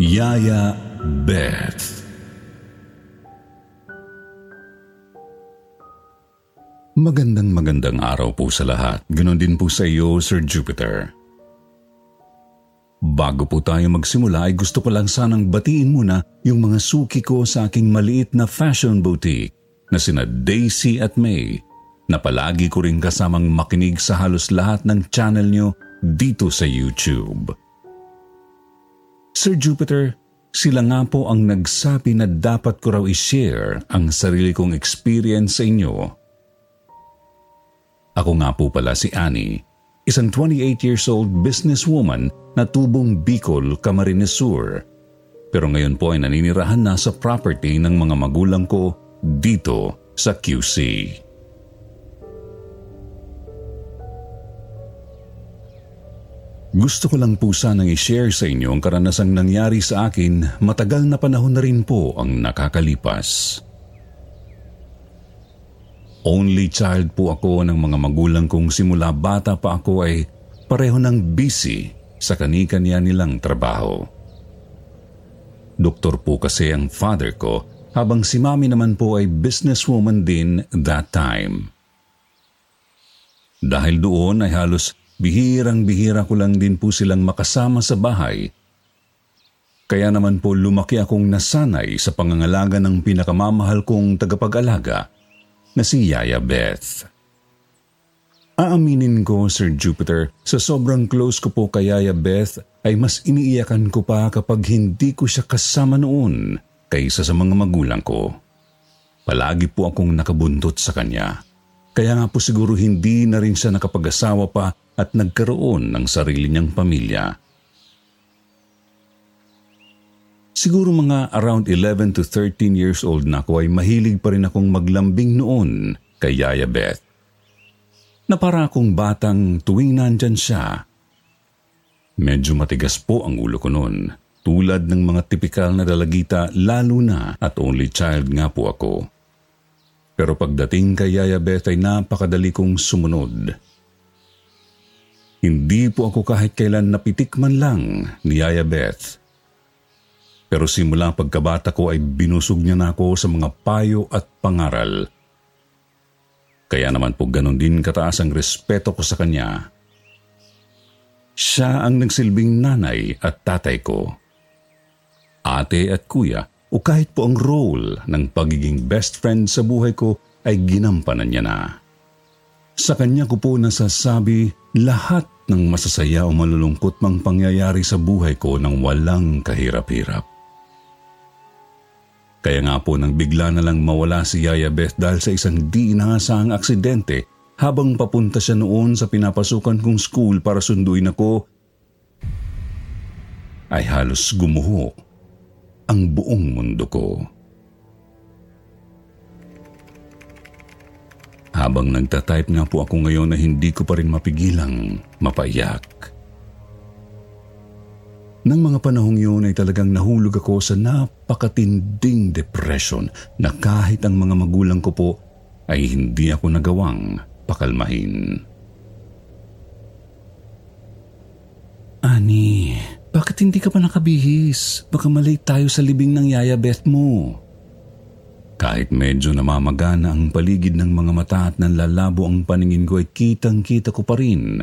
Yaya Beth Magandang magandang araw po sa lahat. Ganon din po sa iyo, Sir Jupiter. Bago po tayo magsimula ay gusto ko lang sanang batiin muna yung mga suki ko sa aking maliit na fashion boutique na sina Daisy at May na palagi ko rin kasamang makinig sa halos lahat ng channel nyo dito sa YouTube. Sir Jupiter, sila nga po ang nagsabi na dapat ko raw i-share ang sarili kong experience sa inyo ako nga po pala si Annie, isang 28 years old businesswoman na tubong Bicol, Camarines Sur. Pero ngayon po ay naninirahan na sa property ng mga magulang ko dito sa QC. Gusto ko lang po sanang i-share sa inyo ang karanasang nangyari sa akin matagal na panahon na rin po ang nakakalipas. Only child po ako ng mga magulang kong simula bata pa ako ay pareho ng busy sa kani-kanya nilang trabaho. Doktor po kasi ang father ko habang si mami naman po ay businesswoman din that time. Dahil doon ay halos bihirang-bihira ko lang din po silang makasama sa bahay. Kaya naman po lumaki akong nasanay sa pangangalaga ng pinakamamahal kong tagapag-alaga na si Yaya Beth. Aaminin ko, Sir Jupiter, sa sobrang close ko po kay Yaya Beth ay mas iniiyakan ko pa kapag hindi ko siya kasama noon kaysa sa mga magulang ko. Palagi po akong nakabuntot sa kanya. Kaya nga po siguro hindi na rin siya nakapag-asawa pa at nagkaroon ng sarili niyang pamilya. Siguro mga around 11 to 13 years old na ako ay mahilig pa rin akong maglambing noon kay Yaya Beth. Na para akong batang tuwing nandyan siya. Medyo matigas po ang ulo ko noon, tulad ng mga tipikal na dalagita lalo na at only child nga po ako. Pero pagdating kay Yaya Beth ay napakadali kong sumunod. Hindi po ako kahit kailan napitik man lang ni Yaya Beth pero simula pagkabata ko ay binusog niya na ako sa mga payo at pangaral. Kaya naman po ganon din kataas ang respeto ko sa kanya. Siya ang nagsilbing nanay at tatay ko. Ate at kuya o kahit po ang role ng pagiging best friend sa buhay ko ay ginampanan niya na. Sa kanya ko po nasasabi lahat ng masasaya o malulungkot mang pangyayari sa buhay ko nang walang kahirap-hirap. Kaya nga po nang bigla na lang mawala si Yaya Beth dahil sa isang di inaasahang aksidente habang papunta siya noon sa pinapasukan kong school para sunduin ako, ay halos gumuho ang buong mundo ko. Habang nagtatype nga po ako ngayon na hindi ko pa rin mapigilang mapaiyak. Nang mga panahong yun ay talagang nahulog ako sa napakatinding depression na kahit ang mga magulang ko po ay hindi ako nagawang pakalmahin. Ani, bakit hindi ka pa nakabihis? Baka malate tayo sa libing ng yaya Beth mo. Kahit medyo namamagana ang paligid ng mga mata at nanlalabo ang paningin ko ay kitang-kita ko pa rin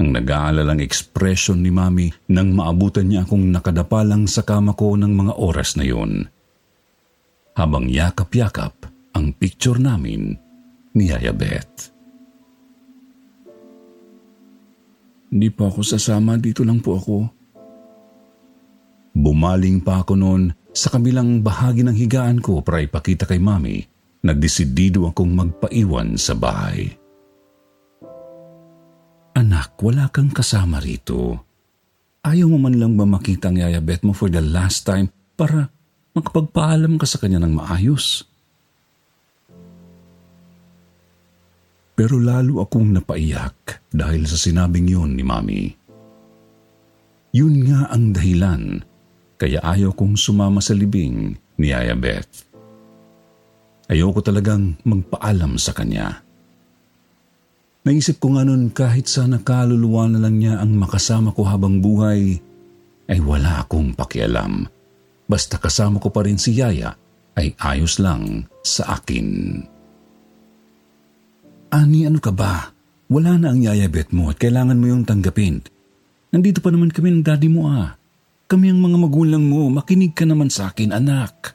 ang nag-aalalang ekspresyon ni Mami nang maabutan niya akong nakadapalang sa kama ko ng mga oras na yun. Habang yakap-yakap ang picture namin ni Yaya Beth. Hindi pa ako sasama, dito lang po ako. Bumaling pa ako noon sa kabilang bahagi ng higaan ko para ipakita kay Mami na desidido akong magpaiwan sa bahay. Anak, wala kang kasama rito. Ayaw mo man lang ba makita ang Yaya Beth mo for the last time para makapagpaalam ka sa kanya ng maayos? Pero lalo akong napaiyak dahil sa sinabing yun ni Mami. Yun nga ang dahilan kaya ayaw kong sumama sa libing ni Yaya Beth. Ayoko talagang magpaalam sa kanya. Naisip ko nga nun kahit sana kaluluwa na lang niya ang makasama ko habang buhay, ay wala akong pakialam. Basta kasama ko pa rin si Yaya ay ayos lang sa akin. Ani, ano ka ba? Wala na ang yayabet mo at kailangan mo yung tanggapin. Nandito pa naman kami ng daddy mo ah. Kami ang mga magulang mo, makinig ka naman sa akin, anak.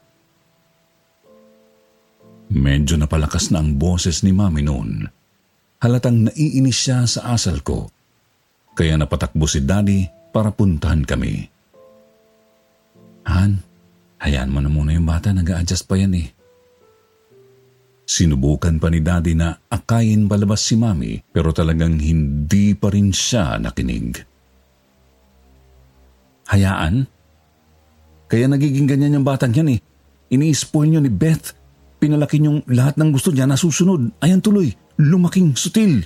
Medyo napalakas na ang boses ni mami noon. Halatang naiinis siya sa asal ko. Kaya napatakbo si daddy para puntahan kami. Han, hayaan mo na muna yung bata, nag-a-adjust pa yan eh. Sinubukan pa ni daddy na akayin palabas si mami pero talagang hindi pa rin siya nakinig. Hayaan? Kaya nagiging ganyan yung batang yan eh. Ini-spoil nyo ni Beth. Pinalaki niyong lahat ng gusto niya nasusunod. Ayan tuloy, lumaking sutil.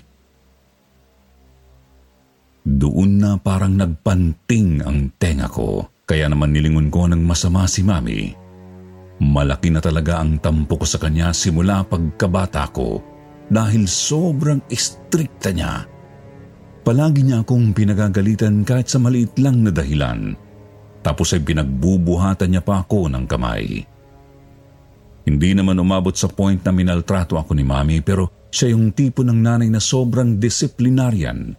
Doon na parang nagpanting ang tenga ko. Kaya naman nilingon ko ng masama si Mami. Malaki na talaga ang tampo ko sa kanya simula pagkabata ko dahil sobrang istrikta niya. Palagi niya akong pinagagalitan kahit sa maliit lang na dahilan. Tapos ay pinagbubuhatan niya pa ako ng kamay. Hindi naman umabot sa point na minaltrato ako ni Mami pero siya yung tipo ng nanay na sobrang disiplinaryan.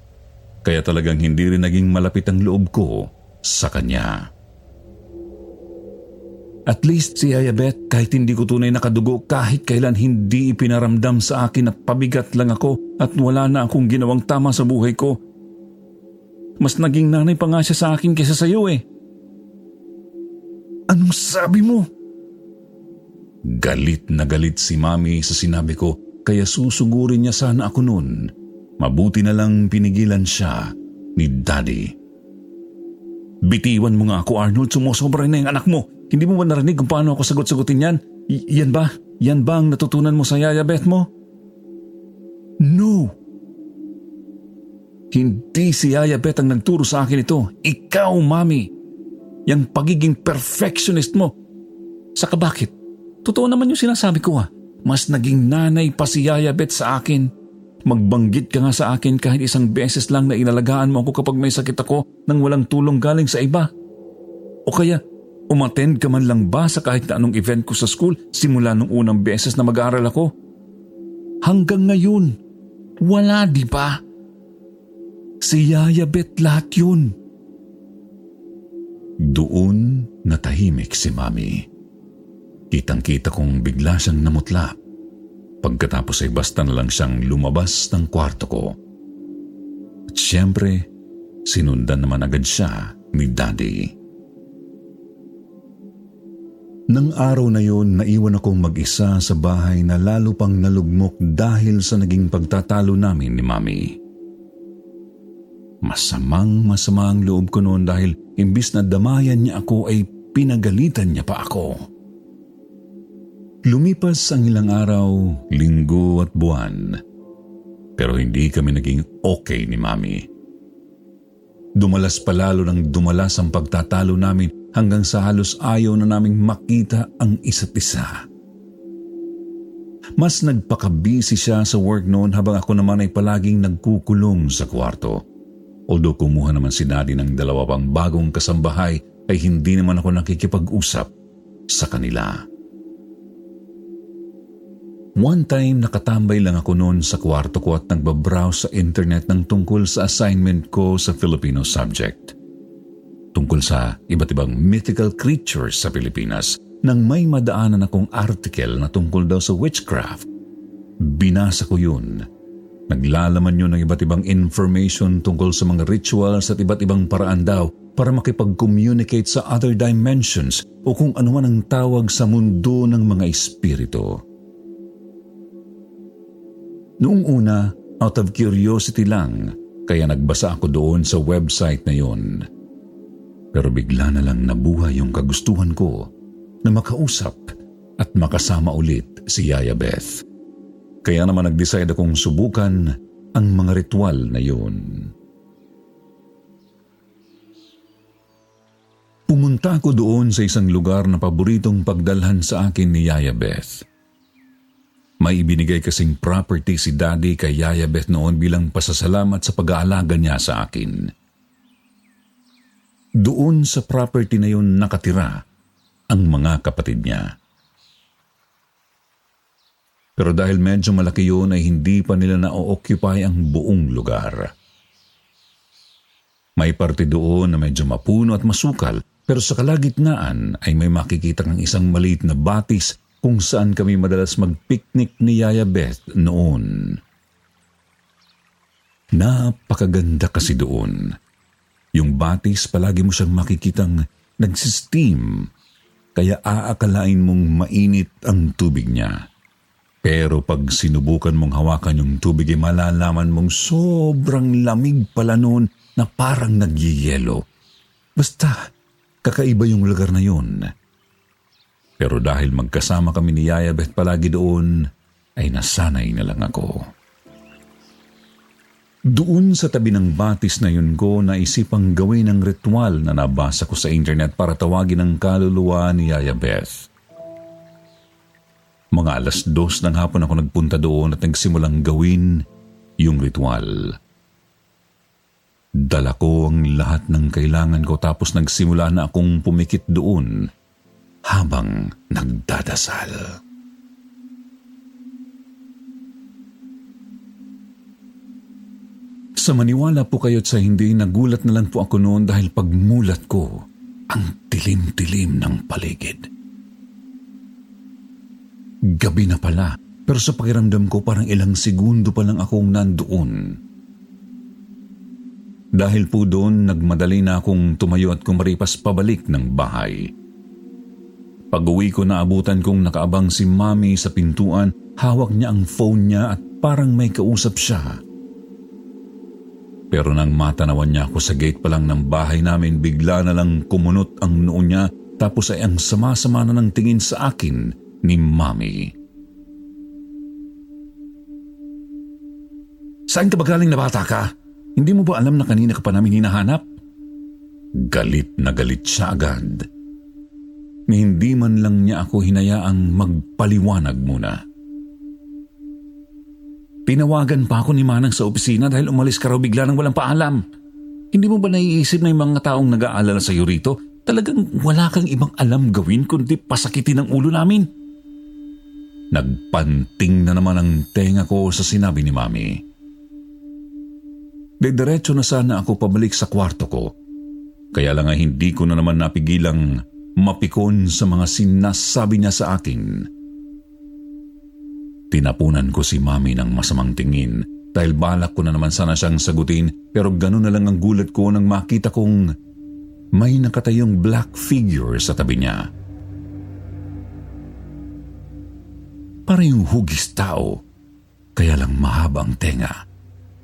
Kaya talagang hindi rin naging malapit ang loob ko sa kanya. At least si Ayabet kahit hindi ko tunay nakadugo kahit kailan hindi ipinaramdam sa akin at pabigat lang ako at wala na akong ginawang tama sa buhay ko. Mas naging nanay pa nga siya sa akin kaysa sa iyo eh. Anong sabi mo? Galit na galit si Mami sa sinabi ko kaya susugurin niya sana ako noon. Mabuti na lang pinigilan siya ni Daddy. Bitiwan mo nga ako Arnold, sumusobra na yung anak mo. Hindi mo ba narinig kung paano ako sagot-sagutin yan? Y- yan ba? Yan ba ang natutunan mo sa Yaya Beth mo? No. Hindi si Yaya Beth ang nagturo sa akin ito. Ikaw, Mami. Yang pagiging perfectionist mo. Saka bakit? Totoo naman yung sinasabi ko ha. Mas naging nanay pa si Yaya Beth sa akin. Magbanggit ka nga sa akin kahit isang beses lang na inalagaan mo ako kapag may sakit ako nang walang tulong galing sa iba. O kaya Umattend ka man lang ba sa kahit na anong event ko sa school simula nung unang beses na mag-aaral ako? Hanggang ngayon, wala di ba? Si Yaya Bet lahat yun. Doon natahimik si Mami. Kitang-kita kong bigla siyang namutla. Pagkatapos ay basta na lang siyang lumabas ng kwarto ko. At siyempre, sinundan naman agad siya ni Daddy. Nang araw na yon, naiwan akong mag-isa sa bahay na lalo pang nalugmok dahil sa naging pagtatalo namin ni Mami. Masamang masama ang loob ko noon dahil imbis na damayan niya ako ay pinagalitan niya pa ako. Lumipas ang ilang araw, linggo at buwan. Pero hindi kami naging okay ni Mami. Dumalas palalo ng dumalas ang pagtatalo namin hanggang sa halos ayaw na naming makita ang isa't isa. Mas nagpakabisi siya sa work noon habang ako naman ay palaging nagkukulong sa kwarto. Although kumuha naman si Daddy ng dalawa pang bagong kasambahay ay hindi naman ako nakikipag-usap sa kanila. One time nakatambay lang ako noon sa kwarto ko at nagbabrowse sa internet ng tungkol sa assignment ko sa Filipino subject tungkol sa iba't ibang mythical creatures sa Pilipinas nang may madaanan akong article na tungkol daw sa witchcraft. Binasa ko yun. Naglalaman yun ng iba't ibang information tungkol sa mga rituals at iba't ibang paraan daw para makipag-communicate sa other dimensions o kung ano man ang tawag sa mundo ng mga espiritu. Noong una, out of curiosity lang, kaya nagbasa ako doon sa website na yun. Pero bigla na lang nabuhay yung kagustuhan ko na makausap at makasama ulit si Yaya Beth. Kaya naman nag-decide akong subukan ang mga ritual na yun. Pumunta ako doon sa isang lugar na paboritong pagdalhan sa akin ni Yaya Beth. May ibinigay kasing property si Daddy kay Yaya Beth noon bilang pasasalamat sa pag-aalaga niya sa akin. Doon sa property na yun nakatira ang mga kapatid niya. Pero dahil medyo malaki yun ay hindi pa nila na-occupy ang buong lugar. May parte doon na medyo mapuno at masukal pero sa kalagitnaan ay may makikita kang isang maliit na batis kung saan kami madalas mag-picnic ni Yaya Beth noon. Napakaganda kasi doon. Yung batis palagi mo siyang makikitang nagsisteam kaya aakalain mong mainit ang tubig niya. Pero pag sinubukan mong hawakan yung tubig ay malalaman mong sobrang lamig pala noon na parang nagyiyelo. Basta, Kakaiba yung lugar na yun. Pero dahil magkasama kami ni Yaya Beth palagi doon, ay nasanay na lang ako. Doon sa tabi ng batis na yun ko, naisipang gawin ang ritual na nabasa ko sa internet para tawagin ang kaluluwa ni Yaya Beth. Mga alas dos ng hapon ako nagpunta doon at nagsimulang gawin yung ritual. Dala ko ang lahat ng kailangan ko tapos nagsimula na akong pumikit doon habang nagdadasal. Sa maniwala po kayo't sa hindi, nagulat na lang po ako noon dahil pagmulat ko, ang tilim-tilim ng paligid. Gabi na pala, pero sa pakiramdam ko parang ilang segundo pa lang akong nandoon. Dahil po doon, nagmadali na akong tumayo at kumaripas pabalik ng bahay. Pag-uwi ko naabutan kong nakaabang si Mami sa pintuan, hawak niya ang phone niya at parang may kausap siya. Pero nang matanawan niya ako sa gate pa lang ng bahay namin, bigla na lang kumunot ang noo niya tapos ay ang sama-sama na ng tingin sa akin ni Mami. Saan ka ba na bata ka? Hindi mo ba alam na kanina ka pa namin hinahanap? Galit na galit siya agad. Hindi man lang niya ako hinayaang magpaliwanag muna. Tinawagan pa ako ni Manang sa opisina dahil umalis ka raw bigla nang walang paalam. Hindi mo ba naiisip na yung mga taong nag-aalala sa iyo rito? Talagang wala kang ibang alam gawin kundi pasakitin ang ulo namin. Nagpanting na naman ang tenga ko sa sinabi ni Mami. Didiretso na sana ako pabalik sa kwarto ko. Kaya lang ay hindi ko na naman napigilang mapikon sa mga sinasabi niya sa akin. Tinapunan ko si Mami ng masamang tingin dahil balak ko na naman sana siyang sagutin pero gano'n na lang ang gulat ko nang makita kong may nakatayong black figure sa tabi niya. Para yung hugis tao, kaya lang mahaba ang tenga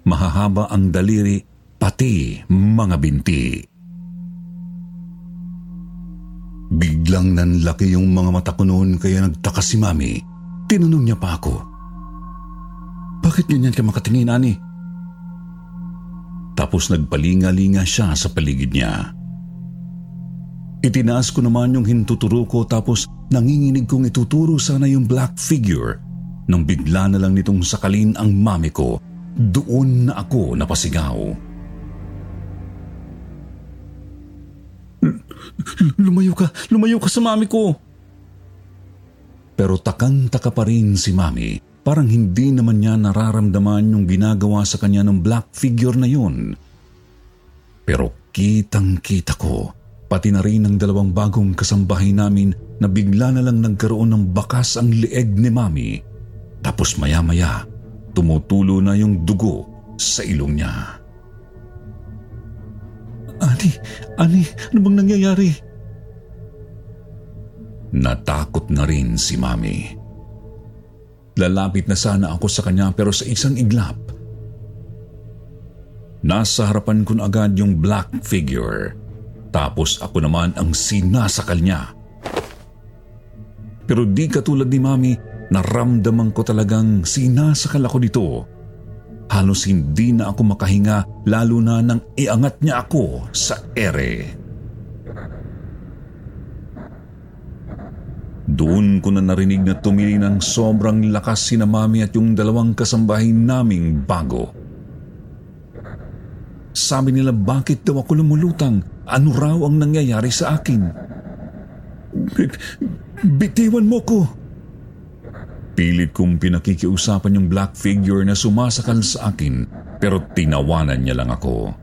mahahaba ang daliri, pati mga binti. Biglang nanlaki yung mga mata ko noon kaya nagtaka si Mami. Tinanong niya pa ako. Bakit ganyan ka makatingin, Ani? Tapos nagpalinga-linga siya sa paligid niya. Itinaas ko naman yung hintuturo ko tapos nanginginig kong ituturo sana yung black figure nang bigla na lang nitong sakalin ang mami ko doon na ako napasigaw. Lumayo ka, lumayo ka sa mami ko. Pero takang-taka pa rin si mami. Parang hindi naman niya nararamdaman yung ginagawa sa kanya ng black figure na yun. Pero kitang-kita ko, pati na rin ang dalawang bagong kasambahay namin na bigla na lang nagkaroon ng bakas ang leeg ni mami. Tapos maya-maya, tumutulo na yung dugo sa ilong niya. Ani, Ani, ano bang nangyayari? Natakot na rin si Mami. Lalapit na sana ako sa kanya pero sa isang iglap, Nasa harapan ko na agad yung black figure. Tapos ako naman ang sinasakal niya. Pero di katulad ni Mami, naramdaman ko talagang sinasakal ako dito. Halos hindi na ako makahinga lalo na nang iangat niya ako sa ere. Doon ko na narinig na tumili ng sobrang lakas si na mami at yung dalawang kasambahin naming bago. Sabi nila bakit daw ako lumulutang? Ano raw ang nangyayari sa akin? Bitiwan mo ko! Pilit kong pinakikiusapan yung black figure na sumasakal sa akin pero tinawanan niya lang ako.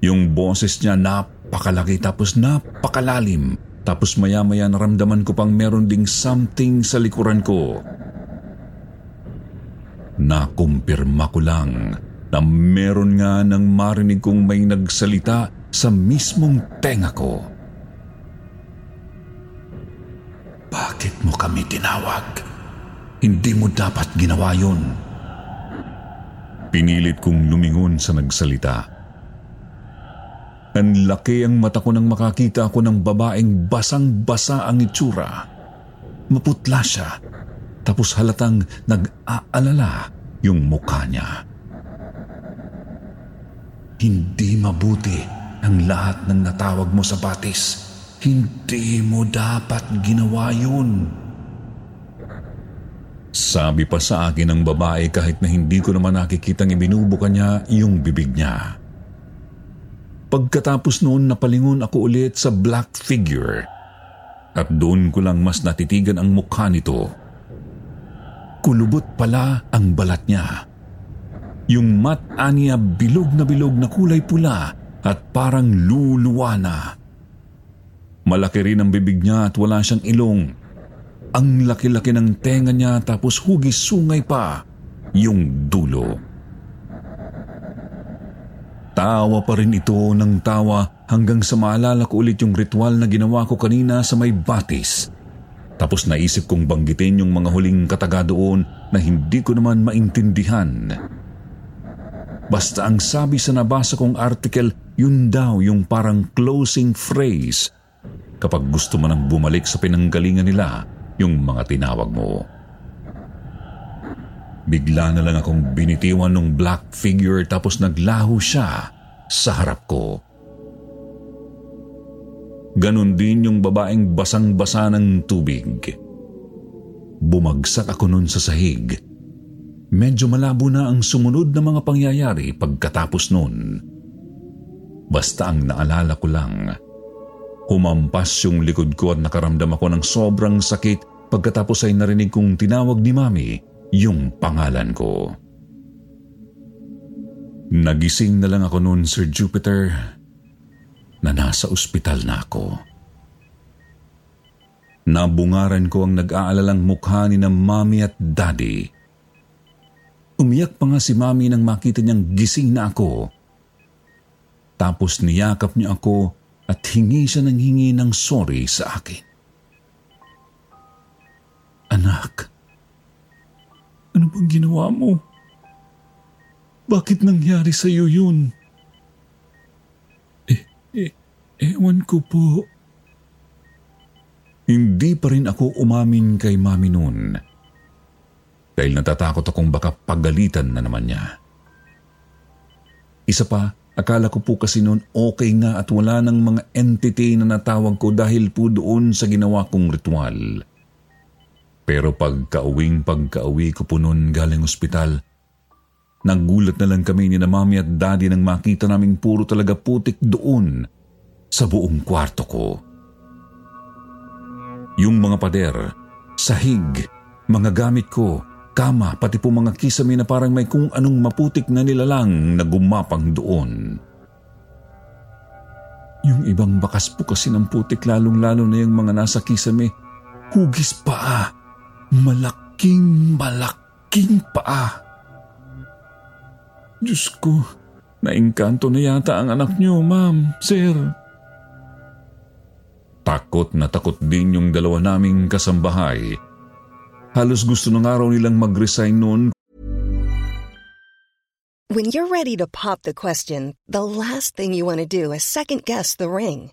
Yung boses niya napakalaki tapos napakalalim tapos maya-maya naramdaman ko pang meron ding something sa likuran ko. Nakumpirma ko lang na meron nga nang marinig kong may nagsalita sa mismong tenga ko. Bakit mo kami tinawag? Hindi mo dapat ginawa yun. Pinilit kong lumingon sa nagsalita. Ang laki ang mata ko nang makakita ako ng babaeng basang-basa ang itsura. Maputla siya, tapos halatang nag-aalala yung mukha niya. Hindi mabuti ang lahat ng natawag mo sa batis. Hindi mo dapat ginawa yun. Sabi pa sa akin ng babae kahit na hindi ko naman nakikitang ibinubuka niya yung bibig niya. Pagkatapos noon napalingon ako ulit sa black figure at doon ko lang mas natitigan ang mukha nito. Kulubot pala ang balat niya. Yung mata niya bilog na bilog na kulay pula at parang luluwa na. Malaki rin ang bibig niya at wala siyang ilong. Ang laki-laki ng tenga niya tapos hugis sungay pa yung dulo. Tawa pa rin ito ng tawa hanggang sa maalala ko ulit yung ritual na ginawa ko kanina sa may batis. Tapos naisip kong banggitin yung mga huling kataga doon na hindi ko naman maintindihan. Basta ang sabi sa nabasa kong article, yun daw yung parang closing phrase kapag gusto mo nang bumalik sa pinanggalingan nila yung mga tinawag mo. Bigla na lang akong binitiwan ng black figure tapos naglaho siya sa harap ko. Ganon din yung babaeng basang-basa ng tubig. Bumagsak ako nun sa sahig. Medyo malabo na ang sumunod na mga pangyayari pagkatapos nun. Basta ang naalala ko lang, humampas yung likod ko at nakaramdam ako ng sobrang sakit pagkatapos ay narinig kong tinawag ni Mami yung pangalan ko. Nagising na lang ako noon, Sir Jupiter, na nasa ospital na ako. Nabungaran ko ang nag-aalalang mukha ni ng mami at daddy. Umiyak pa nga si mami nang makita niyang gising na ako. Tapos niyakap niya ako at hingi siya ng hingi ng sorry sa akin. Anak, bang ginawa mo? Bakit nangyari sa iyo yun? Eh, eh, ewan ko po. Hindi pa rin ako umamin kay mami noon. Dahil natatakot akong baka pagalitan na naman niya. Isa pa, akala ko po kasi noon okay na at wala ng mga entity na natawag ko dahil po doon sa ginawa kong ritual. Pero pagka-uwing pagka-uwi ko po noon galing ospital, nagulat na lang kami ni na mami at daddy nang makita naming puro talaga putik doon sa buong kwarto ko. Yung mga pader, sahig, mga gamit ko, kama, pati po mga kisame na parang may kung anong maputik na nilalang na gumapang doon. Yung ibang bakas po kasi ng putik lalong-lalo na yung mga nasa kisame, hugis pa ah Malaking malaking paa. Diyos ko, naingkanto na yata ang anak niyo, ma'am, sir. Takot na takot din yung dalawa naming kasambahay. Halos gusto ng araw nilang mag-resign noon When you're ready to pop the question, the last thing you want to do is second guess the ring.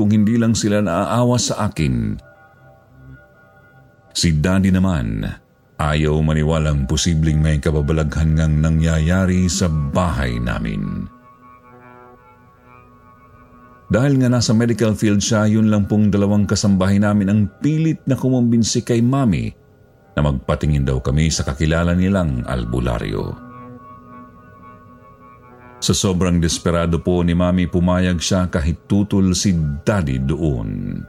Kung hindi lang sila naaawa sa akin, si Daddy naman ayaw maniwalang posibleng may kababalaghan ngang nangyayari sa bahay namin. Dahil nga nasa medical field siya, yun lang pong dalawang kasambahay namin ang pilit na kumumbinsi kay Mami na magpatingin daw kami sa kakilala nilang albularyo. Sa sobrang desperado po ni Mami pumayag siya kahit tutol si Daddy doon.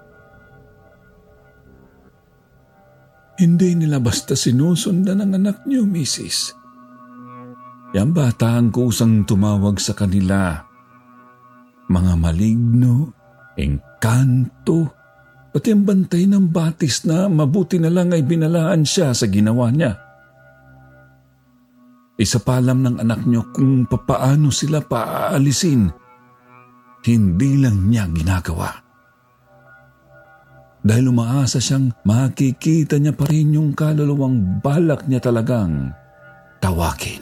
Hindi nila basta sinusundan ang anak niyo, Mrs. Yan bata ang kusang tumawag sa kanila mga maligno, engkanto, pati ang bantay ng batis na mabuti na lang ay binalaan siya sa ginawa niya. Isa palam ng anak niyo kung papaano sila paaalisin. Hindi lang niya ginagawa. Dahil umaasa siyang makikita niya pa rin yung kaluluwang balak niya talagang tawakin.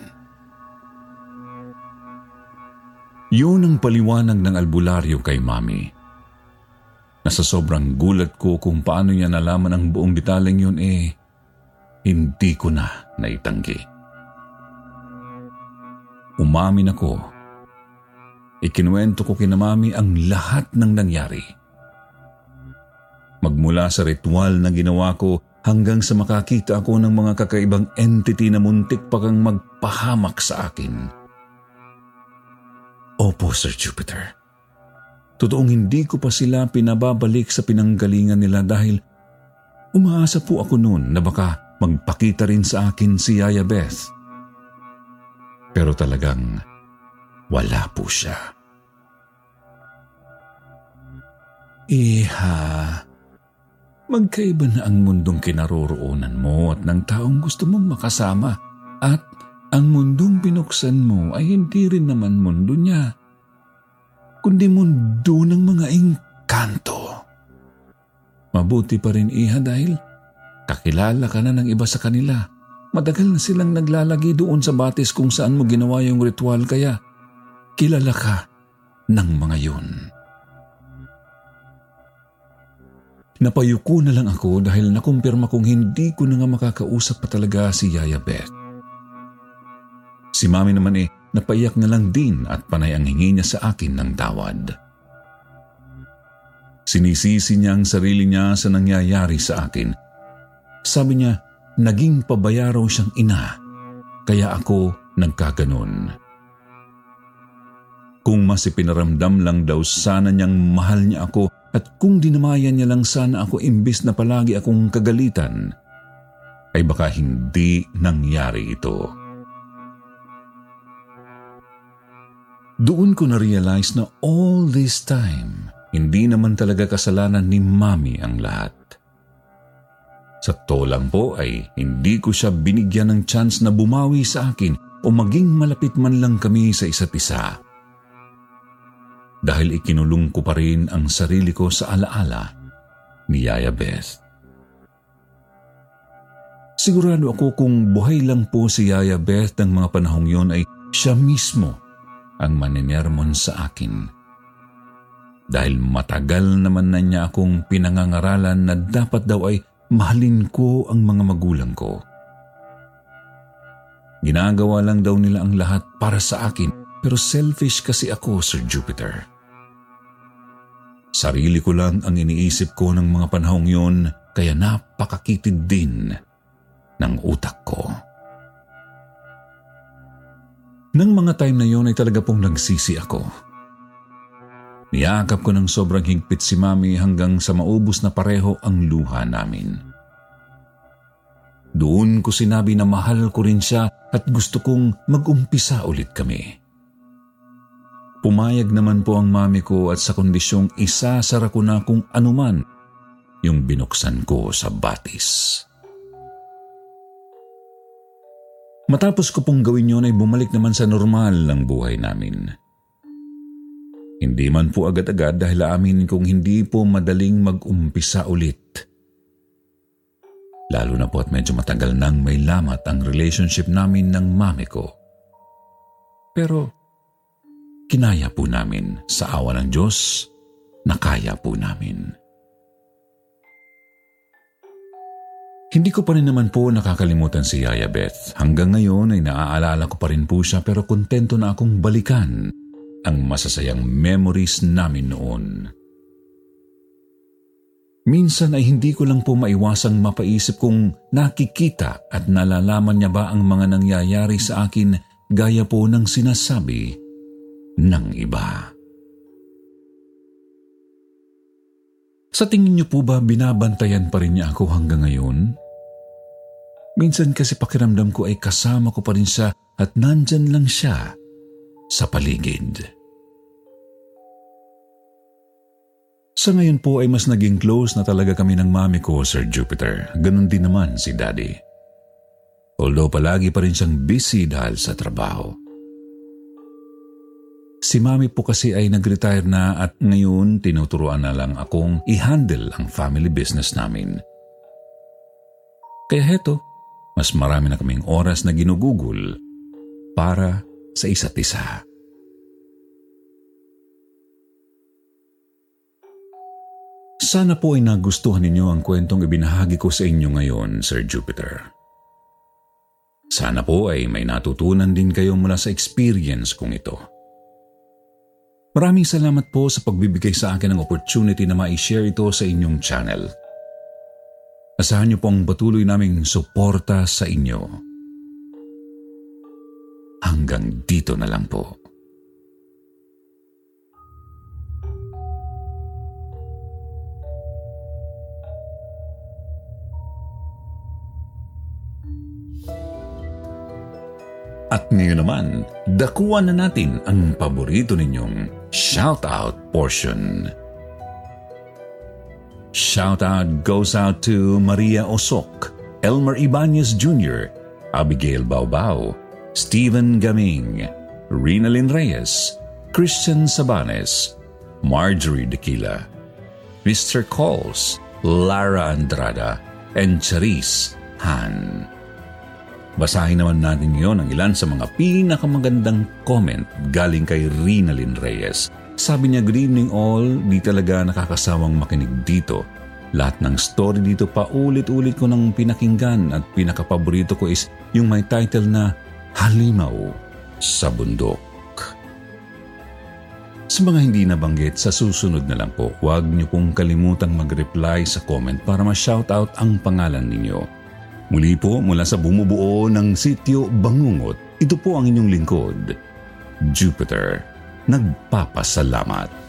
Yun ang paliwanag ng albularyo kay Mami. Nasa sobrang gulat ko kung paano niya nalaman ang buong detaling yun eh, hindi ko na naitanggi. Umamin ako. Ikinuwento ko kina Mami ang lahat ng nangyari. Magmula sa ritual na ginawa ko hanggang sa makakita ako ng mga kakaibang entity na muntik pa kang magpahamak sa akin. Opo, Sir Jupiter. Totoong hindi ko pa sila pinababalik sa pinanggalingan nila dahil umaasa po ako noon na baka magpakita rin sa akin si Yaya Beth. Pero talagang wala po siya. Iha, magkaiba na ang mundong kinaroroonan mo at ng taong gusto mong makasama at ang mundong binuksan mo ay hindi rin naman mundo niya, kundi mundo ng mga engkanto. Mabuti pa rin iha dahil kakilala ka na ng iba sa kanila. Matagal na silang naglalagi doon sa batis kung saan mo ginawa yung ritual kaya kilala ka ng mga yun. Napayuko na lang ako dahil nakumpirma kong hindi ko na nga makakausap pa talaga si Yaya Beth. Si mami naman eh, napaiyak na lang din at panay ang hingi niya sa akin ng tawad. Sinisisi niya ang sarili niya sa nangyayari sa akin. Sabi niya, naging pabaya siyang ina, kaya ako nagkaganon. Kung mas ipinaramdam lang daw sana niyang mahal niya ako at kung dinamayan niya lang sana ako imbis na palagi akong kagalitan, ay baka hindi nangyari ito. Doon ko na-realize na all this time, hindi naman talaga kasalanan ni Mami ang lahat. Sa to lang po ay hindi ko siya binigyan ng chance na bumawi sa akin o maging malapit man lang kami sa isa't isa. Dahil ikinulong ko pa rin ang sarili ko sa alaala ni Yaya Beth. Sigurado ako kung buhay lang po si Yaya Beth ng mga panahong yon ay siya mismo ang maninermon sa akin. Dahil matagal naman na niya akong pinangangaralan na dapat daw ay mahalin ko ang mga magulang ko. Ginagawa lang daw nila ang lahat para sa akin pero selfish kasi ako, Sir Jupiter. Sarili ko lang ang iniisip ko ng mga panahong yun kaya napakakitid din ng utak ko. Nang mga time na yun ay talaga pong nagsisi ako. Niyakap ko ng sobrang higpit si Mami hanggang sa maubos na pareho ang luha namin. Doon ko sinabi na mahal ko rin siya at gusto kong mag-umpisa ulit kami. Pumayag naman po ang mami ko at sa kondisyong isasara ko na kung anuman yung binuksan ko sa batis. Matapos ko pong gawin yon ay bumalik naman sa normal ang buhay namin. Hindi man po agad-agad dahil amin kong hindi po madaling mag-umpisa ulit. Lalo na po at medyo matagal nang may lamat ang relationship namin ng mami ko. Pero kinaya po namin sa awa ng Diyos na kaya po namin. Hindi ko pa rin naman po nakakalimutan si Yaya Beth. Hanggang ngayon ay naaalala ko pa rin po siya pero kontento na akong balikan ang masasayang memories namin noon. Minsan ay hindi ko lang po maiwasang mapaisip kung nakikita at nalalaman niya ba ang mga nangyayari sa akin gaya po ng sinasabi ng iba. Sa tingin niyo po ba binabantayan pa rin niya ako hanggang ngayon? Minsan kasi pakiramdam ko ay kasama ko pa rin siya at nandyan lang siya sa paligid. Sa ngayon po ay mas naging close na talaga kami ng mami ko, Sir Jupiter. Ganon din naman si Daddy. Although palagi pa rin siyang busy dahil sa trabaho. Si mami po kasi ay nag-retire na at ngayon tinuturuan na lang akong i-handle ang family business namin. Kaya heto, mas marami na kaming oras na ginugugol para sa isa't isa. Sana po ay nagustuhan ninyo ang kwentong ibinahagi ko sa inyo ngayon, Sir Jupiter. Sana po ay may natutunan din kayo mula sa experience kong ito. Maraming salamat po sa pagbibigay sa akin ng opportunity na ma-share ito sa inyong channel. Asahan niyo pong patuloy naming suporta sa inyo. Hanggang dito na lang po. At ngayon naman, dakuan na natin ang paborito ninyong shout-out portion. Shout-out goes out to Maria Osok, Elmer Ibanez Jr., Abigail Baubao, Stephen Gaming, Rinalyn Reyes, Christian Sabanes, Marjorie Dequila, Mr. Coles, Lara Andrada, and Charis Han. Basahin naman natin yon ang ilan sa mga pinakamagandang comment galing kay Rinalyn Reyes. Sabi niya, good evening all, di talaga nakakasawang makinig dito. Lahat ng story dito pa ulit-ulit ko nang pinakinggan at pinakapaborito ko is yung may title na Halimaw sa Bundok. Sa mga hindi nabanggit, sa susunod na lang po, huwag niyo pong kalimutang mag-reply sa comment para ma-shoutout ang pangalan ninyo. Muli po mula sa bumubuo ng sityo Bangungot, ito po ang inyong lingkod, Jupiter. Nagpapasalamat.